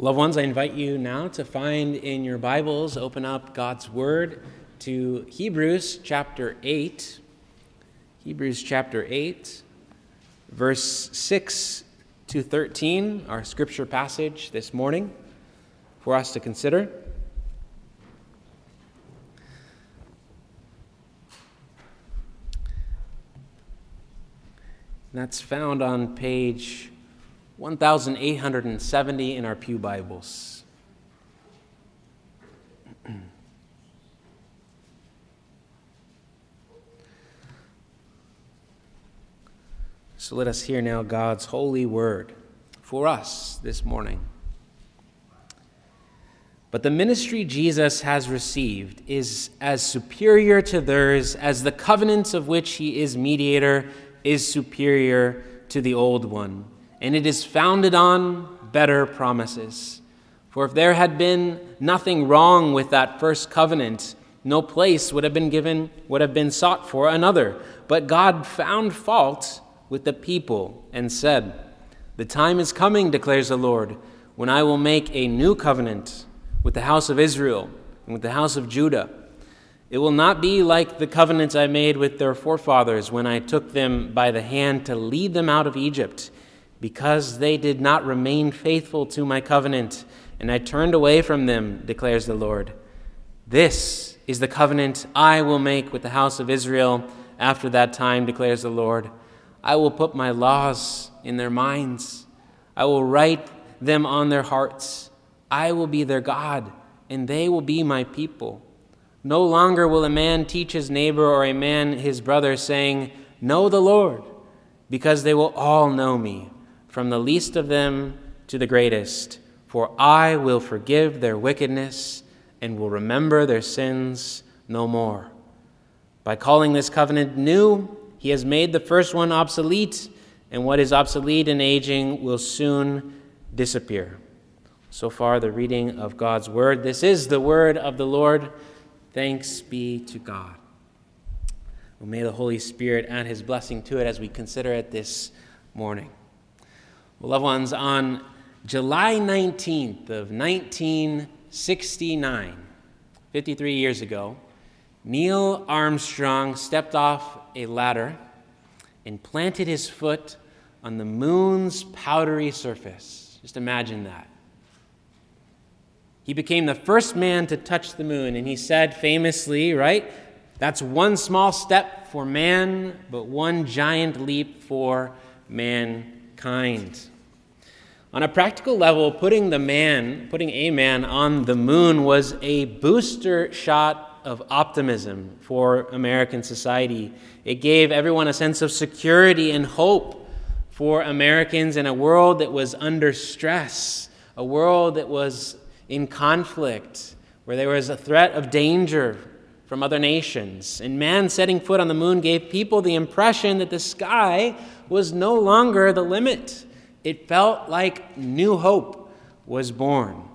Loved ones, I invite you now to find in your Bibles, open up God's Word to Hebrews chapter 8. Hebrews chapter 8, verse 6 to 13, our scripture passage this morning for us to consider. That's found on page 1870 in our Pew Bibles. So let us hear now God's holy word for us this morning. But the ministry Jesus has received is as superior to theirs as the covenants of which he is mediator is superior to the old one, and it is founded on better promises. For if there had been nothing wrong with that first covenant, no place would have been given, would have been sought for another. But God found fault with the people and said, The time is coming, declares the Lord, when I will make a new covenant with the house of Israel and with the house of Judah. It will not be like the covenant I made with their forefathers when I took them by the hand to lead them out of Egypt, because they did not remain faithful to my covenant, and I turned away from them, declares the Lord. This is the covenant I will make with the house of Israel after that time, declares the Lord. I will put my laws in their minds. I will write them on their hearts. I will be their God, and they will be my people. No longer will a man teach his neighbor or a man his brother, saying, Know the Lord, because they will all know me, from the least of them to the greatest. For I will forgive their wickedness and will remember their sins no more. By calling this covenant new, he has made the first one obsolete, and what is obsolete and aging will soon disappear. So far, the reading of God's word. This is the word of the Lord. Thanks be to God. May the Holy Spirit add his blessing to it as we consider it this morning. Well, loved ones, on July 19th of 1969, 53 years ago, Neil Armstrong stepped off a ladder and planted his foot on the moon's powdery surface. Just imagine that. He became the first man to touch the moon, and he said famously, right? That's one small step for man, but one giant leap for mankind. On a practical level, putting the man, putting a man on the moon was a booster shot of optimism for American society. It gave everyone a sense of security and hope for Americans in a world that was under stress, a world that was in conflict, where there was a threat of danger from other nations. And man setting foot on the moon gave people the impression that the sky was no longer the limit. It felt like new hope was born.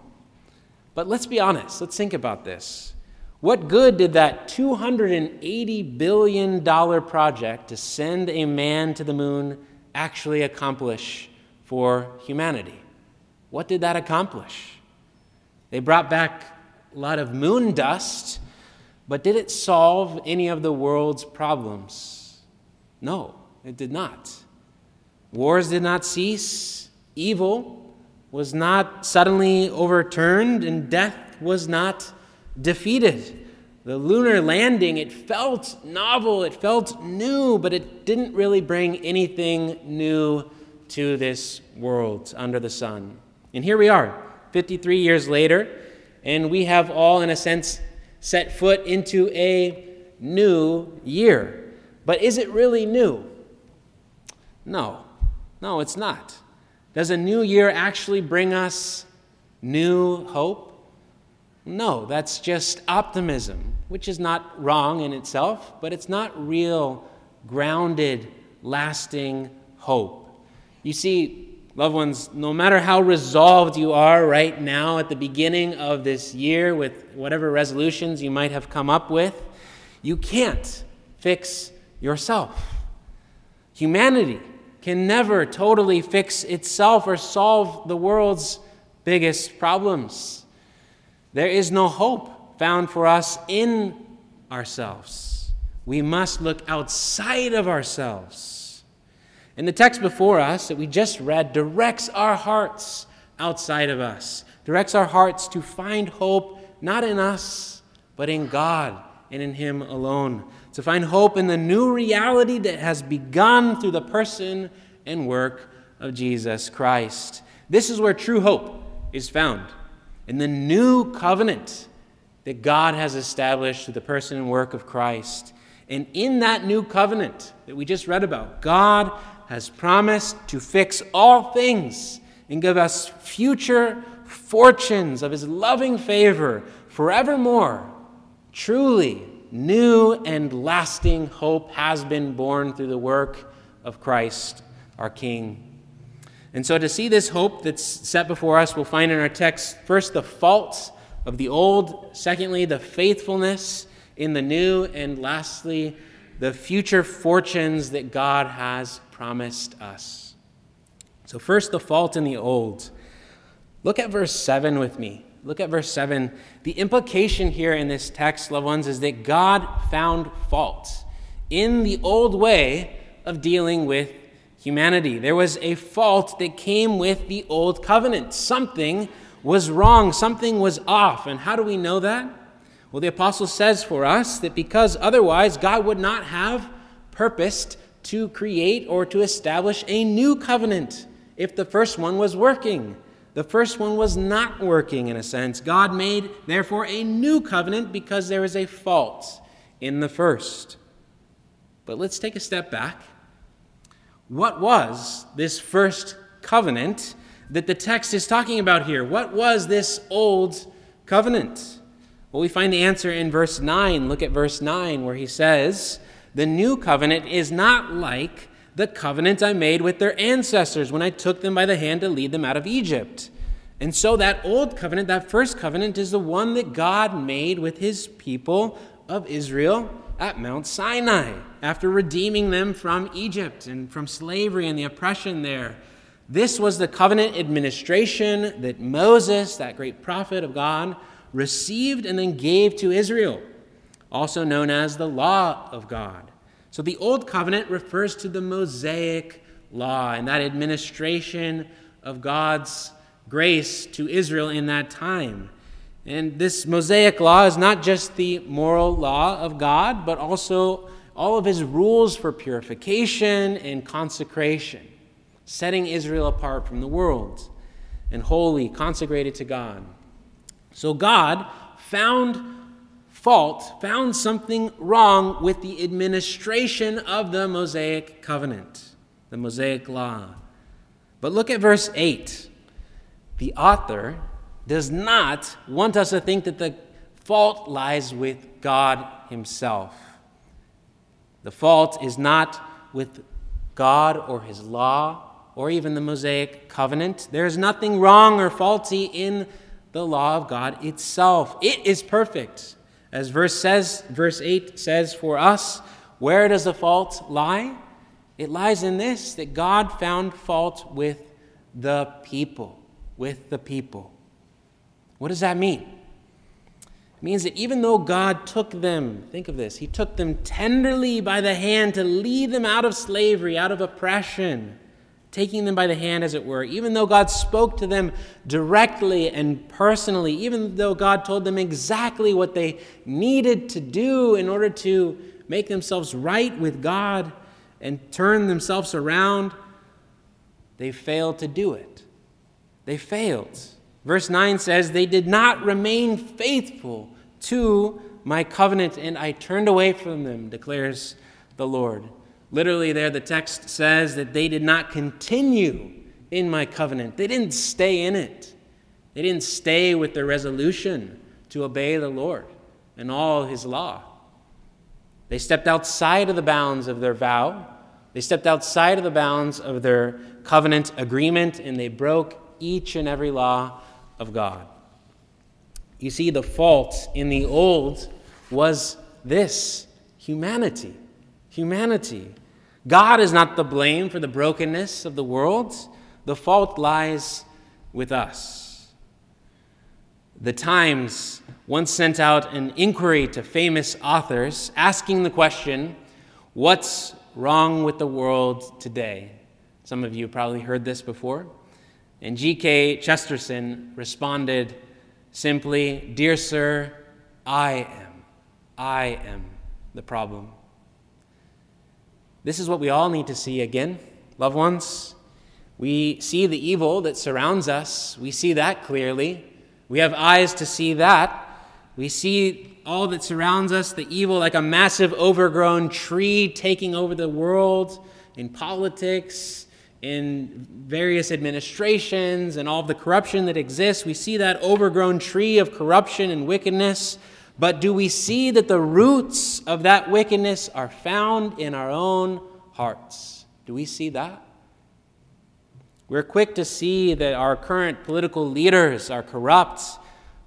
But let's be honest, let's think about this. What good did that $280 billion project to send a man to the moon actually accomplish for humanity? What did that accomplish? They brought back a lot of moon dust, but did it solve any of the world's problems? No, it did not. Wars did not cease, evil was not suddenly overturned, and death was not defeated. The lunar landing, it felt novel, it felt new, but it didn't really bring anything new to this world under the sun. And here we are, 53 years later, and we have all, in a sense, set foot into a new year. But is it really new? No, no, it's not. Does a new year actually bring us new hope? No, that's just optimism, which is not wrong in itself, but it's not real, grounded, lasting hope. You see, loved ones, no matter how resolved you are right now at the beginning of this year with whatever resolutions you might have come up with, you can't fix yourself. Humanity can never totally fix itself or solve the world's biggest problems. There is no hope found for us in ourselves. We must look outside of ourselves. And the text before us that we just read directs our hearts outside of us, directs our hearts to find hope not in us, but in God and in Him alone. To find hope in the new reality that has begun through the person and work of Jesus Christ. This is where true hope is found in the new covenant that God has established through the person and work of Christ. And in that new covenant that we just read about, God has promised to fix all things and give us future fortunes of his loving favor forevermore. Truly, new and lasting hope has been born through the work of Christ our King. And so, to see this hope that's set before us, we'll find in our text first the faults of the old, secondly, the faithfulness in the new, and lastly, the future fortunes that God has promised us. So, first, the fault in the old. Look at verse 7 with me. Look at verse 7. The implication here in this text, loved ones, is that God found fault in the old way of dealing with humanity. There was a fault that came with the old covenant. Something was wrong, something was off. And how do we know that? Well, the apostle says for us that because otherwise God would not have purposed to create or to establish a new covenant if the first one was working. The first one was not working in a sense. God made, therefore, a new covenant because there is a fault in the first. But let's take a step back. What was this first covenant that the text is talking about here? What was this old covenant? Well, we find the answer in verse 9. Look at verse 9, where he says, The new covenant is not like the covenant I made with their ancestors when I took them by the hand to lead them out of Egypt. And so that old covenant, that first covenant, is the one that God made with his people of Israel at Mount Sinai after redeeming them from Egypt and from slavery and the oppression there. This was the covenant administration that Moses, that great prophet of God, received and then gave to Israel, also known as the law of God. So the Old Covenant refers to the Mosaic law and that administration of God's grace to Israel in that time. And this Mosaic law is not just the moral law of God, but also all of his rules for purification and consecration, setting Israel apart from the world and holy, consecrated to God. So God found fault, found something wrong with the administration of the Mosaic covenant, the Mosaic law. But look at verse 8. The author does not want us to think that the fault lies with God Himself. The fault is not with God or His law or even the Mosaic covenant. There is nothing wrong or faulty in the law of God itself. It is perfect. As verse says, verse 8 says for us, where does the fault lie? It lies in this that God found fault with the people, with the people. What does that mean? It means that even though God took them, think of this, He took them tenderly by the hand to lead them out of slavery, out of oppression, taking them by the hand, as it were, even though God spoke to them directly and personally, even though God told them exactly what they needed to do in order to make themselves right with God and turn themselves around, they failed to do it. They failed. Verse 9 says, They did not remain faithful to my covenant, and I turned away from them, declares the Lord. Literally, there the text says that they did not continue in my covenant. They didn't stay in it. They didn't stay with their resolution to obey the Lord and all his law. They stepped outside of the bounds of their vow. They stepped outside of the bounds of their covenant agreement, and they broke each and every law of God. You see, the fault in the old was this humanity. Humanity. God is not the blame for the brokenness of the world. The fault lies with us. The Times once sent out an inquiry to famous authors asking the question, What's wrong with the world today? Some of you probably heard this before. And G.K. Chesterton responded simply, Dear sir, I am. I am the problem. This is what we all need to see again, loved ones. We see the evil that surrounds us, we see that clearly. We have eyes to see that. We see all that surrounds us, the evil, like a massive overgrown tree taking over the world in politics, in various administrations, and all the corruption that exists. We see that overgrown tree of corruption and wickedness. But do we see that the roots of that wickedness are found in our own hearts? Do we see that? We're quick to see that our current political leaders are corrupt,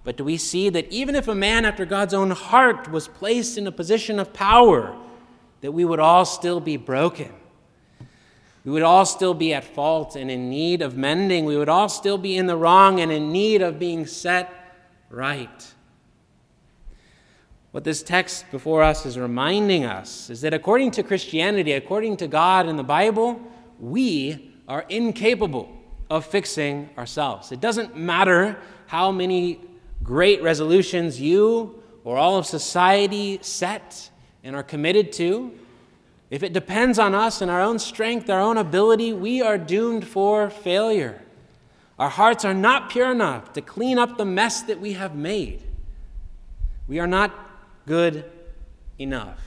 but do we see that even if a man after God's own heart was placed in a position of power, that we would all still be broken? We would all still be at fault and in need of mending. We would all still be in the wrong and in need of being set right. What this text before us is reminding us is that according to Christianity, according to God and the Bible, we are incapable of fixing ourselves. It doesn't matter how many great resolutions you or all of society set and are committed to. If it depends on us and our own strength, our own ability, we are doomed for failure. Our hearts are not pure enough to clean up the mess that we have made. We are not good enough.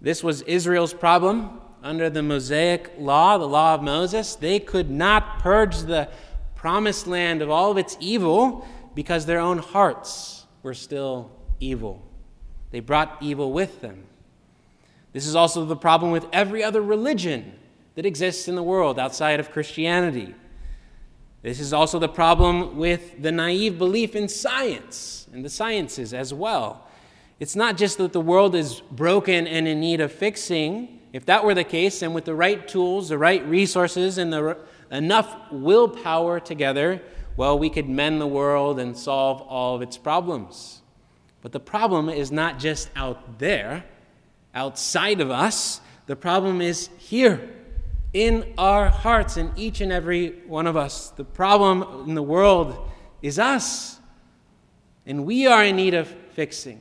This was Israel's problem under the Mosaic law, the law of Moses. They could not purge the promised land of all of its evil because their own hearts were still evil. They brought evil with them. This is also the problem with every other religion that exists in the world outside of Christianity. This is also the problem with the naive belief in science and the sciences as well. It's not just that the world is broken and in need of fixing. If that were the case, and with the right tools, the right resources, and the, enough willpower together, well, we could mend the world and solve all of its problems. But the problem is not just out there, outside of us. The problem is here in our hearts, in each and every one of us. The problem in the world is us, and we are in need of fixing.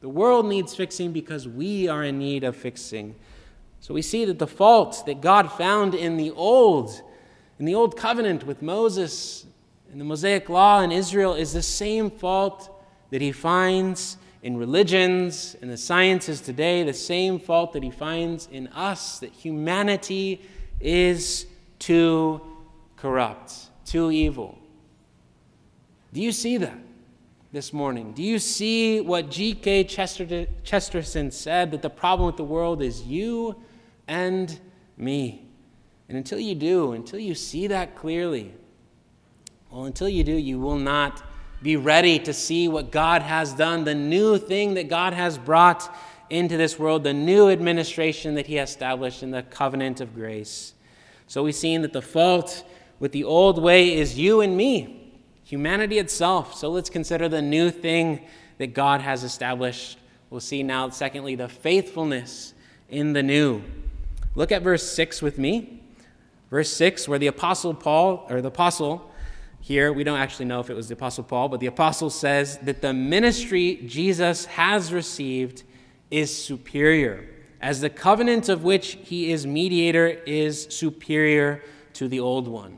The world needs fixing because we are in need of fixing. So we see that the fault that God found in the old, in the old covenant with Moses and the Mosaic law in Israel, is the same fault that he finds in religions and the sciences today, the same fault that he finds in us, that humanity is too corrupt, too evil. Do you see that this morning? Do you see what G.K. Chesterton said that the problem with the world is you and me? And until you do, until you see that clearly, well, until you do, you will not be ready to see what God has done, the new thing that God has brought into this world, the new administration that He established in the covenant of grace. So we've seen that the fault with the old way is you and me, humanity itself. So let's consider the new thing that God has established. We'll see now, secondly, the faithfulness in the new. Look at verse 6 with me. Verse 6, where the Apostle Paul, or the Apostle, here, we don't actually know if it was the Apostle Paul, but the Apostle says that the ministry Jesus has received is superior, as the covenant of which he is mediator is superior to the old one.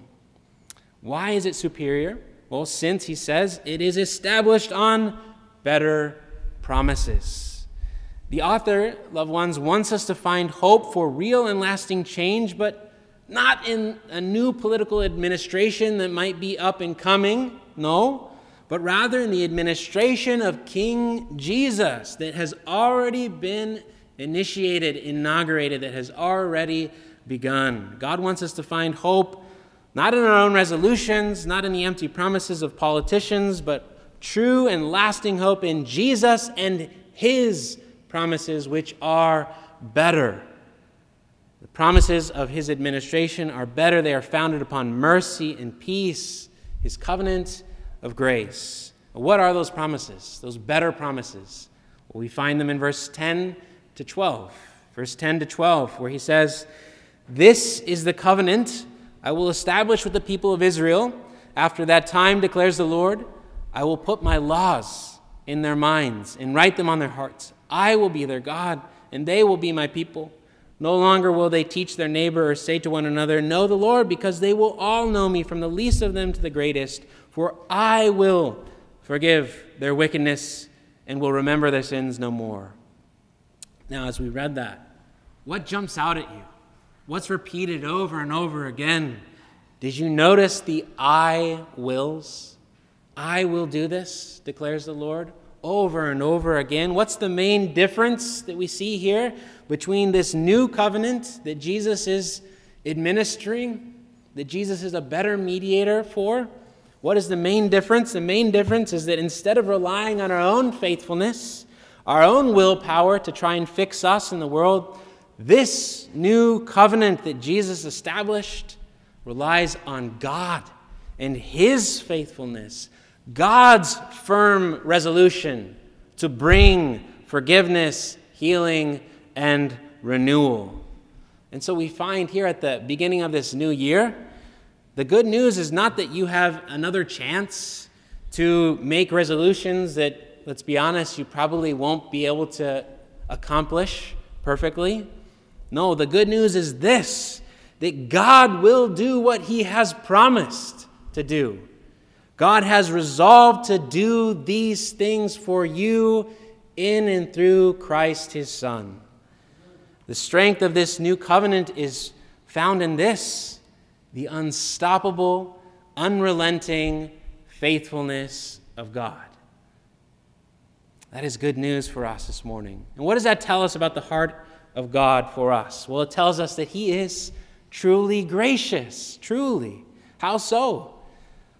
Why is it superior? Well, since he says it is established on better promises. The author, loved ones, wants us to find hope for real and lasting change, but not in a new political administration that might be up and coming, no, but rather in the administration of King Jesus that has already been initiated, inaugurated, that has already begun. God wants us to find hope not in our own resolutions, not in the empty promises of politicians, but true and lasting hope in Jesus and His promises, which are better the promises of his administration are better. They are founded upon mercy and peace, his covenant of grace. What are those promises, those better promises? Well, we find them in verse 10 to 12. Verse 10 to 12, where he says, This is the covenant I will establish with the people of Israel. After that time, declares the Lord, I will put my laws in their minds and write them on their hearts. I will be their God, and they will be my people. No longer will they teach their neighbor or say to one another, Know the Lord, because they will all know me, from the least of them to the greatest. For I will forgive their wickedness and will remember their sins no more. Now, as we read that, what jumps out at you? What's repeated over and over again? Did you notice the I wills? I will do this, declares the Lord, over and over again. What's the main difference that we see here between this new covenant that Jesus is administering, that Jesus is a better mediator for? What is the main difference? The main difference is that instead of relying on our own faithfulness, our own willpower to try and fix us in the world, this new covenant that Jesus established relies on God and His faithfulness, God's firm resolution to bring forgiveness, healing, and renewal. And so we find here at the beginning of this new year, the good news is not that you have another chance to make resolutions that, let's be honest, you probably won't be able to accomplish perfectly. No, the good news is this that God will do what He has promised to do. God has resolved to do these things for you in and through Christ His Son. The strength of this new covenant is found in this the unstoppable, unrelenting faithfulness of God. That is good news for us this morning. And what does that tell us about the heart of God for us? Well, it tells us that He is truly gracious, truly. How so?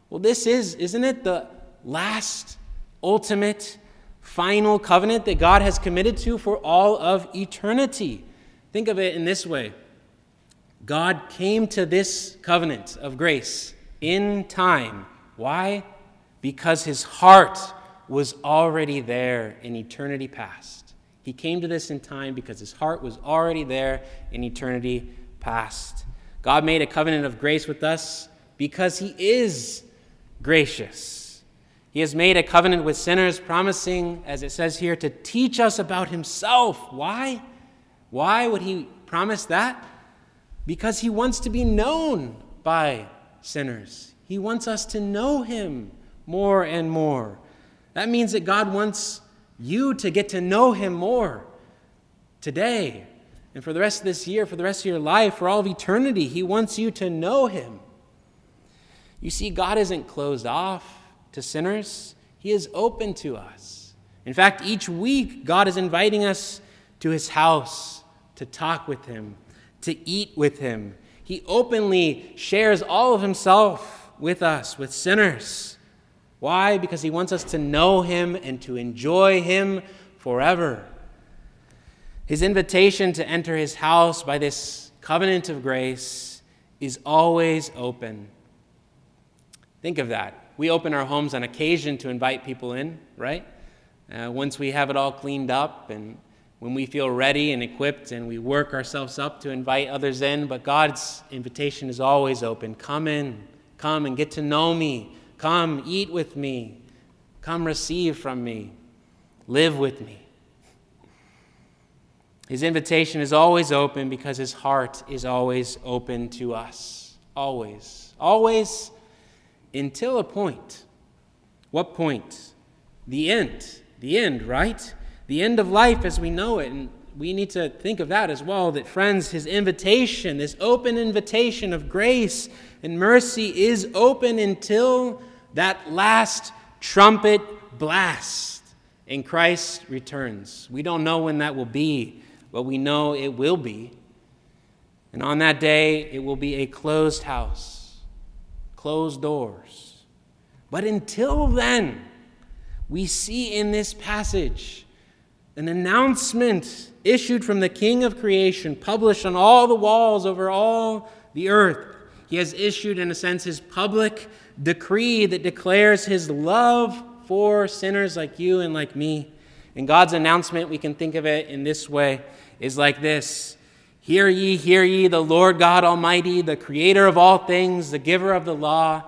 Well, this is, isn't it, the last, ultimate, final covenant that God has committed to for all of eternity. Think of it in this way God came to this covenant of grace in time. Why? Because his heart was already there in eternity past. He came to this in time because his heart was already there in eternity past. God made a covenant of grace with us because he is gracious. He has made a covenant with sinners, promising, as it says here, to teach us about himself. Why? Why would he promise that? Because he wants to be known by sinners. He wants us to know him more and more. That means that God wants you to get to know Him more today and for the rest of this year, for the rest of your life, for all of eternity. He wants you to know Him. You see, God isn't closed off to sinners, He is open to us. In fact, each week, God is inviting us to His house to talk with Him, to eat with Him. He openly shares all of Himself with us, with sinners. Why? Because he wants us to know him and to enjoy him forever. His invitation to enter his house by this covenant of grace is always open. Think of that. We open our homes on occasion to invite people in, right? Uh, once we have it all cleaned up and when we feel ready and equipped and we work ourselves up to invite others in, but God's invitation is always open. Come in, come and get to know me. Come, eat with me. Come, receive from me. Live with me. His invitation is always open because his heart is always open to us. Always. Always until a point. What point? The end. The end, right? The end of life as we know it. And we need to think of that as well that, friends, his invitation, this open invitation of grace and mercy, is open until that last trumpet blast and Christ returns. We don't know when that will be, but we know it will be. And on that day, it will be a closed house, closed doors. But until then, we see in this passage an announcement issued from the King of creation, published on all the walls over all the earth. He has issued, in a sense, his public decree that declares his love for sinners like you and like me. And God's announcement, we can think of it in this way, is like this Hear ye, hear ye, the Lord God Almighty, the creator of all things, the giver of the law.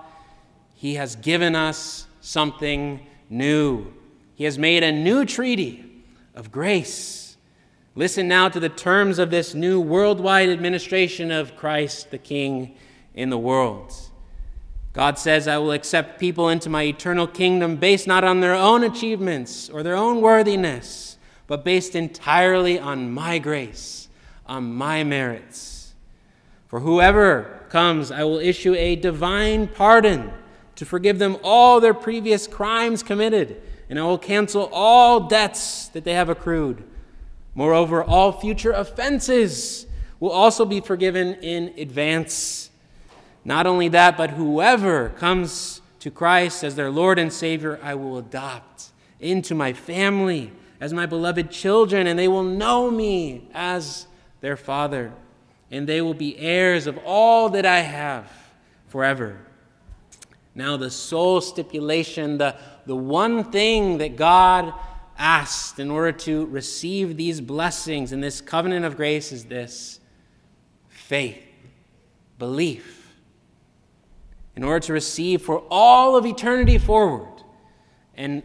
He has given us something new. He has made a new treaty of grace. Listen now to the terms of this new worldwide administration of Christ the King in the world. God says, I will accept people into my eternal kingdom based not on their own achievements or their own worthiness, but based entirely on my grace on my merits. For whoever comes, I will issue a divine pardon to forgive them all their previous crimes committed, and I will cancel all debts that they have accrued. Moreover, all future offenses will also be forgiven in advance. Not only that, but whoever comes to Christ as their Lord and Savior, I will adopt into my family as my beloved children, and they will know me as their father, and they will be heirs of all that I have forever. Now, the sole stipulation, the, the one thing that God asked in order to receive these blessings in this covenant of grace is this faith, belief. In order to receive for all of eternity forward and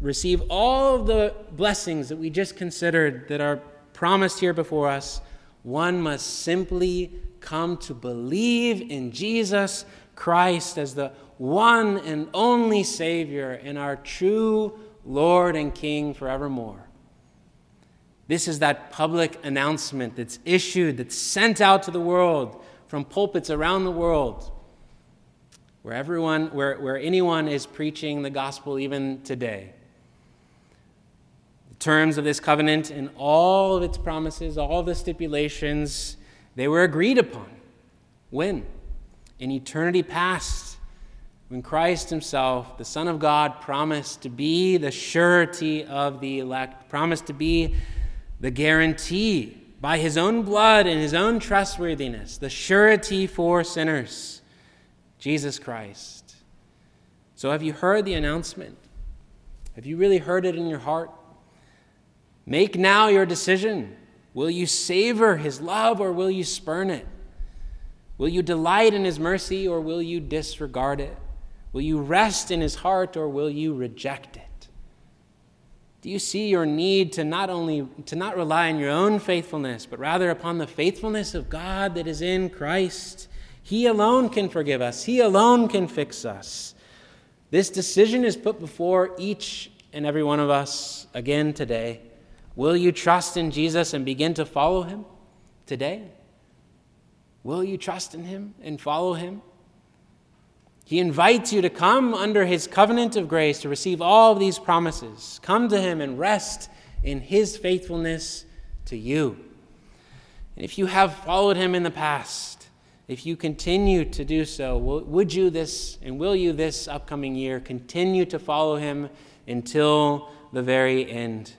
receive all of the blessings that we just considered that are promised here before us, one must simply come to believe in Jesus Christ as the one and only Savior and our true Lord and King forevermore. This is that public announcement that's issued, that's sent out to the world from pulpits around the world, where everyone, where, where anyone is preaching the gospel even today The terms of this covenant and all of its promises, all the stipulations, they were agreed upon. When? In eternity past, when Christ Himself, the Son of God, promised to be the surety of the elect, promised to be the guarantee by His own blood and His own trustworthiness, the surety for sinners, Jesus Christ. So, have you heard the announcement? Have you really heard it in your heart? Make now your decision. Will you savor his love or will you spurn it? Will you delight in his mercy or will you disregard it? Will you rest in his heart or will you reject it? Do you see your need to not only to not rely on your own faithfulness, but rather upon the faithfulness of God that is in Christ? He alone can forgive us. He alone can fix us. This decision is put before each and every one of us again today. Will you trust in Jesus and begin to follow him today? Will you trust in him and follow him? He invites you to come under his covenant of grace to receive all of these promises. Come to him and rest in his faithfulness to you. And if you have followed him in the past, if you continue to do so, would you this and will you this upcoming year continue to follow him until the very end?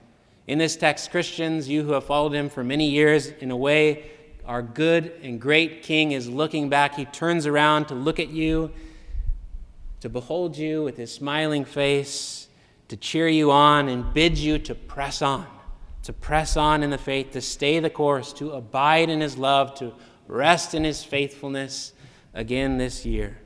In this text, Christians, you who have followed him for many years, in a way, our good and great King is looking back. He turns around to look at you, to behold you with his smiling face, to cheer you on, and bid you to press on, to press on in the faith, to stay the course, to abide in his love, to rest in his faithfulness again this year.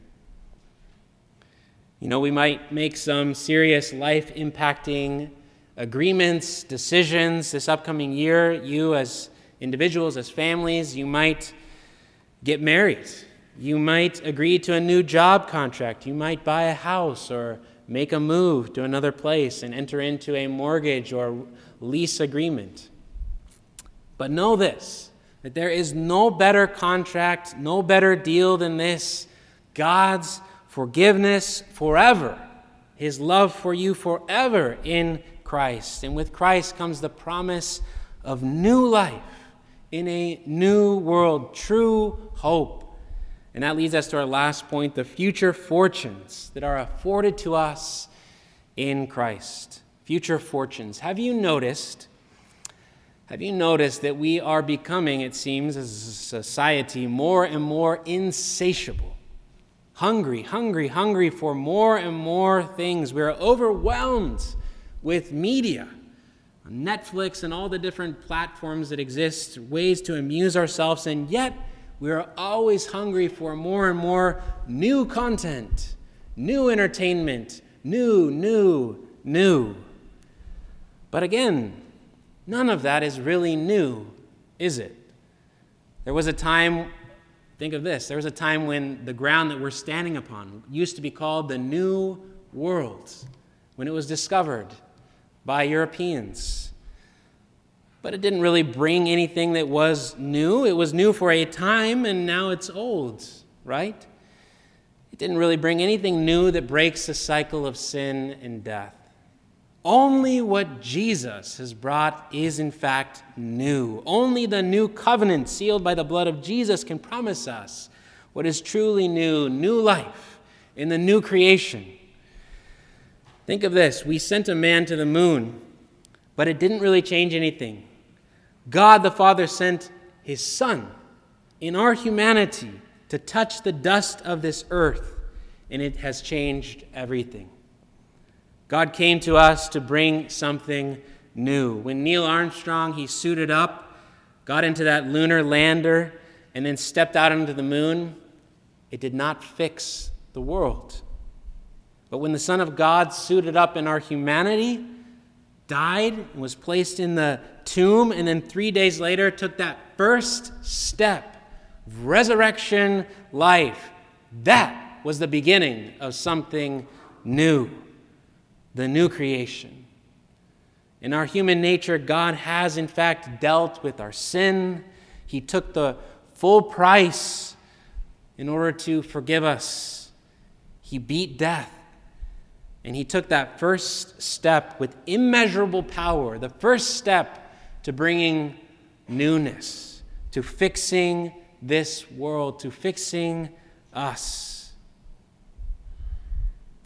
You know, we might make some serious life impacting agreements, decisions this upcoming year. You, as individuals, as families, you might get married. You might agree to a new job contract. You might buy a house or make a move to another place and enter into a mortgage or lease agreement. But know this that there is no better contract, no better deal than this God's forgiveness forever, His love for you forever in Christ. And with Christ comes the promise of new life in a new world, true hope. And that leads us to our last point the future fortunes that are afforded to us in Christ. Future fortunes. Have you noticed Have you noticed that we are becoming, it seems, as a society, more and more insatiable? Hungry, hungry, hungry for more and more things. We're overwhelmed with media, Netflix, and all the different platforms that exist, ways to amuse ourselves, and yet we are always hungry for more and more new content, new entertainment, new, new, new. But again, none of that is really new, is it? There was a time, think of this, there was a time when the ground that we're standing upon used to be called the New World, when it was discovered by Europeans. But it didn't really bring anything that was new. It was new for a time, and now it's old, right? It didn't really bring anything new that breaks the cycle of sin and death. Only what Jesus has brought is, in fact, new. Only the new covenant sealed by the blood of Jesus can promise us what is truly new new life in the new creation. Think of this we sent a man to the moon, but it didn't really change anything. God the Father sent his Son in our humanity to touch the dust of this earth, and it has changed everything. God came to us to bring something new. When Neil Armstrong, he suited up, got into that lunar lander, and then stepped out into the moon, it did not fix the world. But when the Son of God suited up in our humanity, died, was placed in the tomb, and then three days later took that first step of resurrection life. That was the beginning of something new, the new creation. In our human nature, God has in fact dealt with our sin. He took the full price in order to forgive us. He beat death. And he took that first step with immeasurable power, the first step to bringing newness, to fixing this world, to fixing us.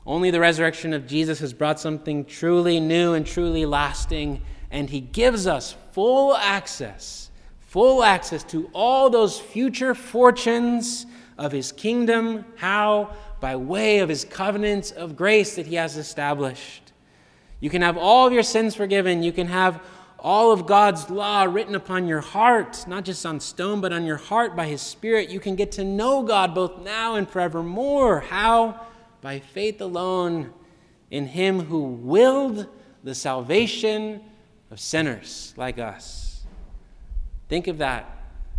Only the resurrection of Jesus has brought something truly new and truly lasting, and he gives us full access, full access to all those future fortunes of his kingdom. How? By way of his covenants of grace that he has established. You can have all of your sins forgiven. You can have all of God's law written upon your heart, not just on stone, but on your heart by his Spirit. You can get to know God both now and forevermore. How? By faith alone in him who willed the salvation of sinners like us. Think of that.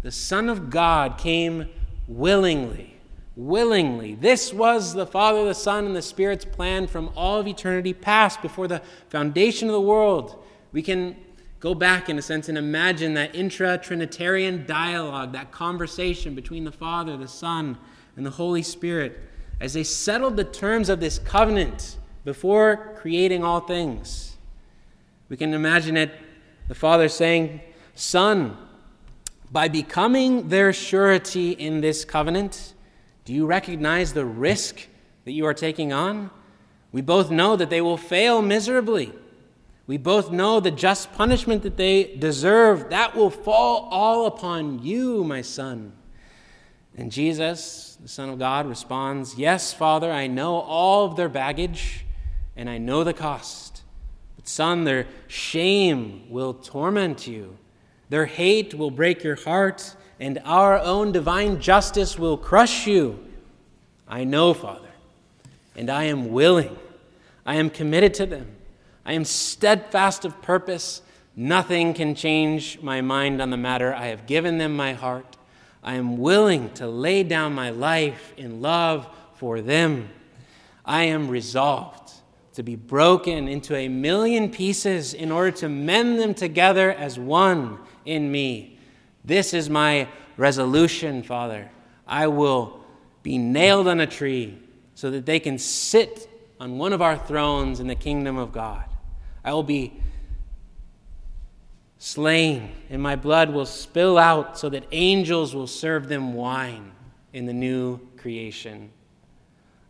The Son of God came willingly willingly. This was the Father, the Son, and the Spirit's plan from all of eternity past, before the foundation of the world. We can go back, in a sense, and imagine that intra Trinitarian dialogue, that conversation between the Father, the Son, and the Holy Spirit as they settled the terms of this covenant before creating all things. We can imagine it, the Father saying, Son, by becoming their surety in this covenant, do you recognize the risk that you are taking on? We both know that they will fail miserably. We both know the just punishment that they deserve, that will fall all upon you, my son. And Jesus, the Son of God, responds, Yes, Father, I know all of their baggage, and I know the cost. But, son, their shame will torment you, their hate will break your heart, and our own divine justice will crush you. I know, Father, and I am willing. I am committed to them. I am steadfast of purpose. Nothing can change my mind on the matter. I have given them my heart. I am willing to lay down my life in love for them. I am resolved to be broken into a million pieces in order to mend them together as one in me. This is my resolution, Father. I will be nailed on a tree so that they can sit on one of our thrones in the kingdom of God. I will be slain, and my blood will spill out so that angels will serve them wine in the new creation.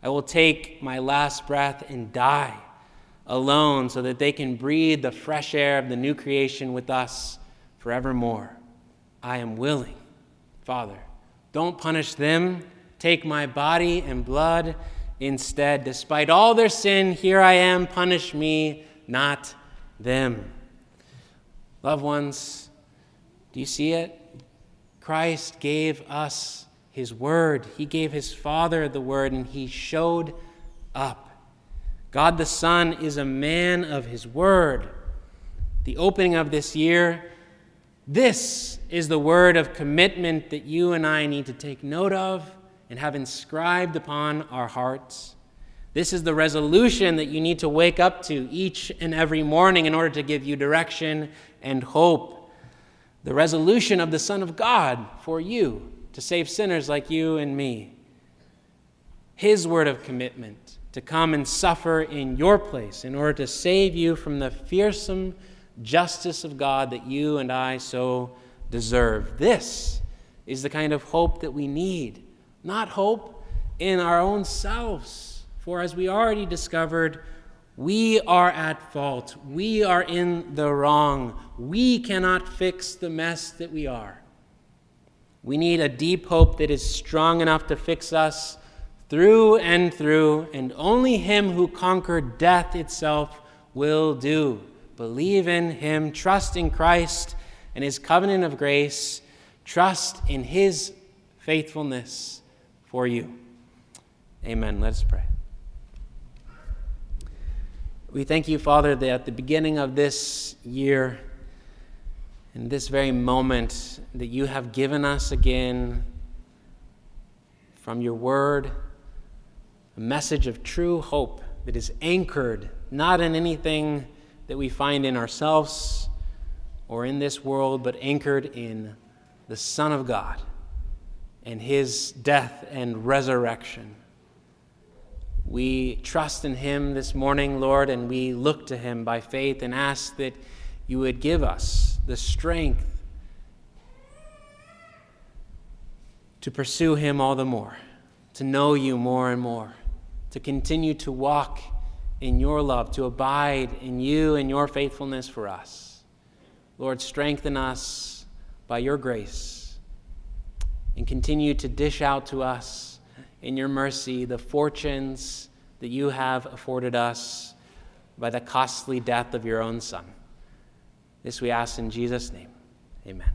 I will take my last breath and die alone so that they can breathe the fresh air of the new creation with us forevermore. I am willing. Father, don't punish them. Take my body and blood instead. Despite all their sin, here I am. Punish me, not them. Loved ones, do you see it? Christ gave us his word. He gave his Father the word, and he showed up. God the Son is a man of his word. The opening of this year, this is the word of commitment that you and I need to take note of and have inscribed upon our hearts. This is the resolution that you need to wake up to each and every morning in order to give you direction and hope. The resolution of the Son of God for you to save sinners like you and me. His word of commitment to come and suffer in your place in order to save you from the fearsome justice of God that you and I so deserve. This is the kind of hope that we need, not hope in our own selves. For as we already discovered, we are at fault. We are in the wrong. We cannot fix the mess that we are. We need a deep hope that is strong enough to fix us through and through, and only Him who conquered death itself will do. Believe in Him, trust in Christ and His covenant of grace, trust in His faithfulness for you. Amen. Let us pray. We thank you, Father, that at the beginning of this year, in this very moment, that you have given us again from your word a message of true hope that is anchored not in anything that we find in ourselves or in this world, but anchored in the Son of God and his death and resurrection. We trust in him this morning, Lord, and we look to him by faith and ask that you would give us the strength to pursue him all the more, to know you more and more to continue to walk in your love, to abide in you and your faithfulness for us. Lord, strengthen us by your grace and continue to dish out to us in your mercy the fortunes that you have afforded us by the costly death of your own Son. This we ask in Jesus' name. Amen.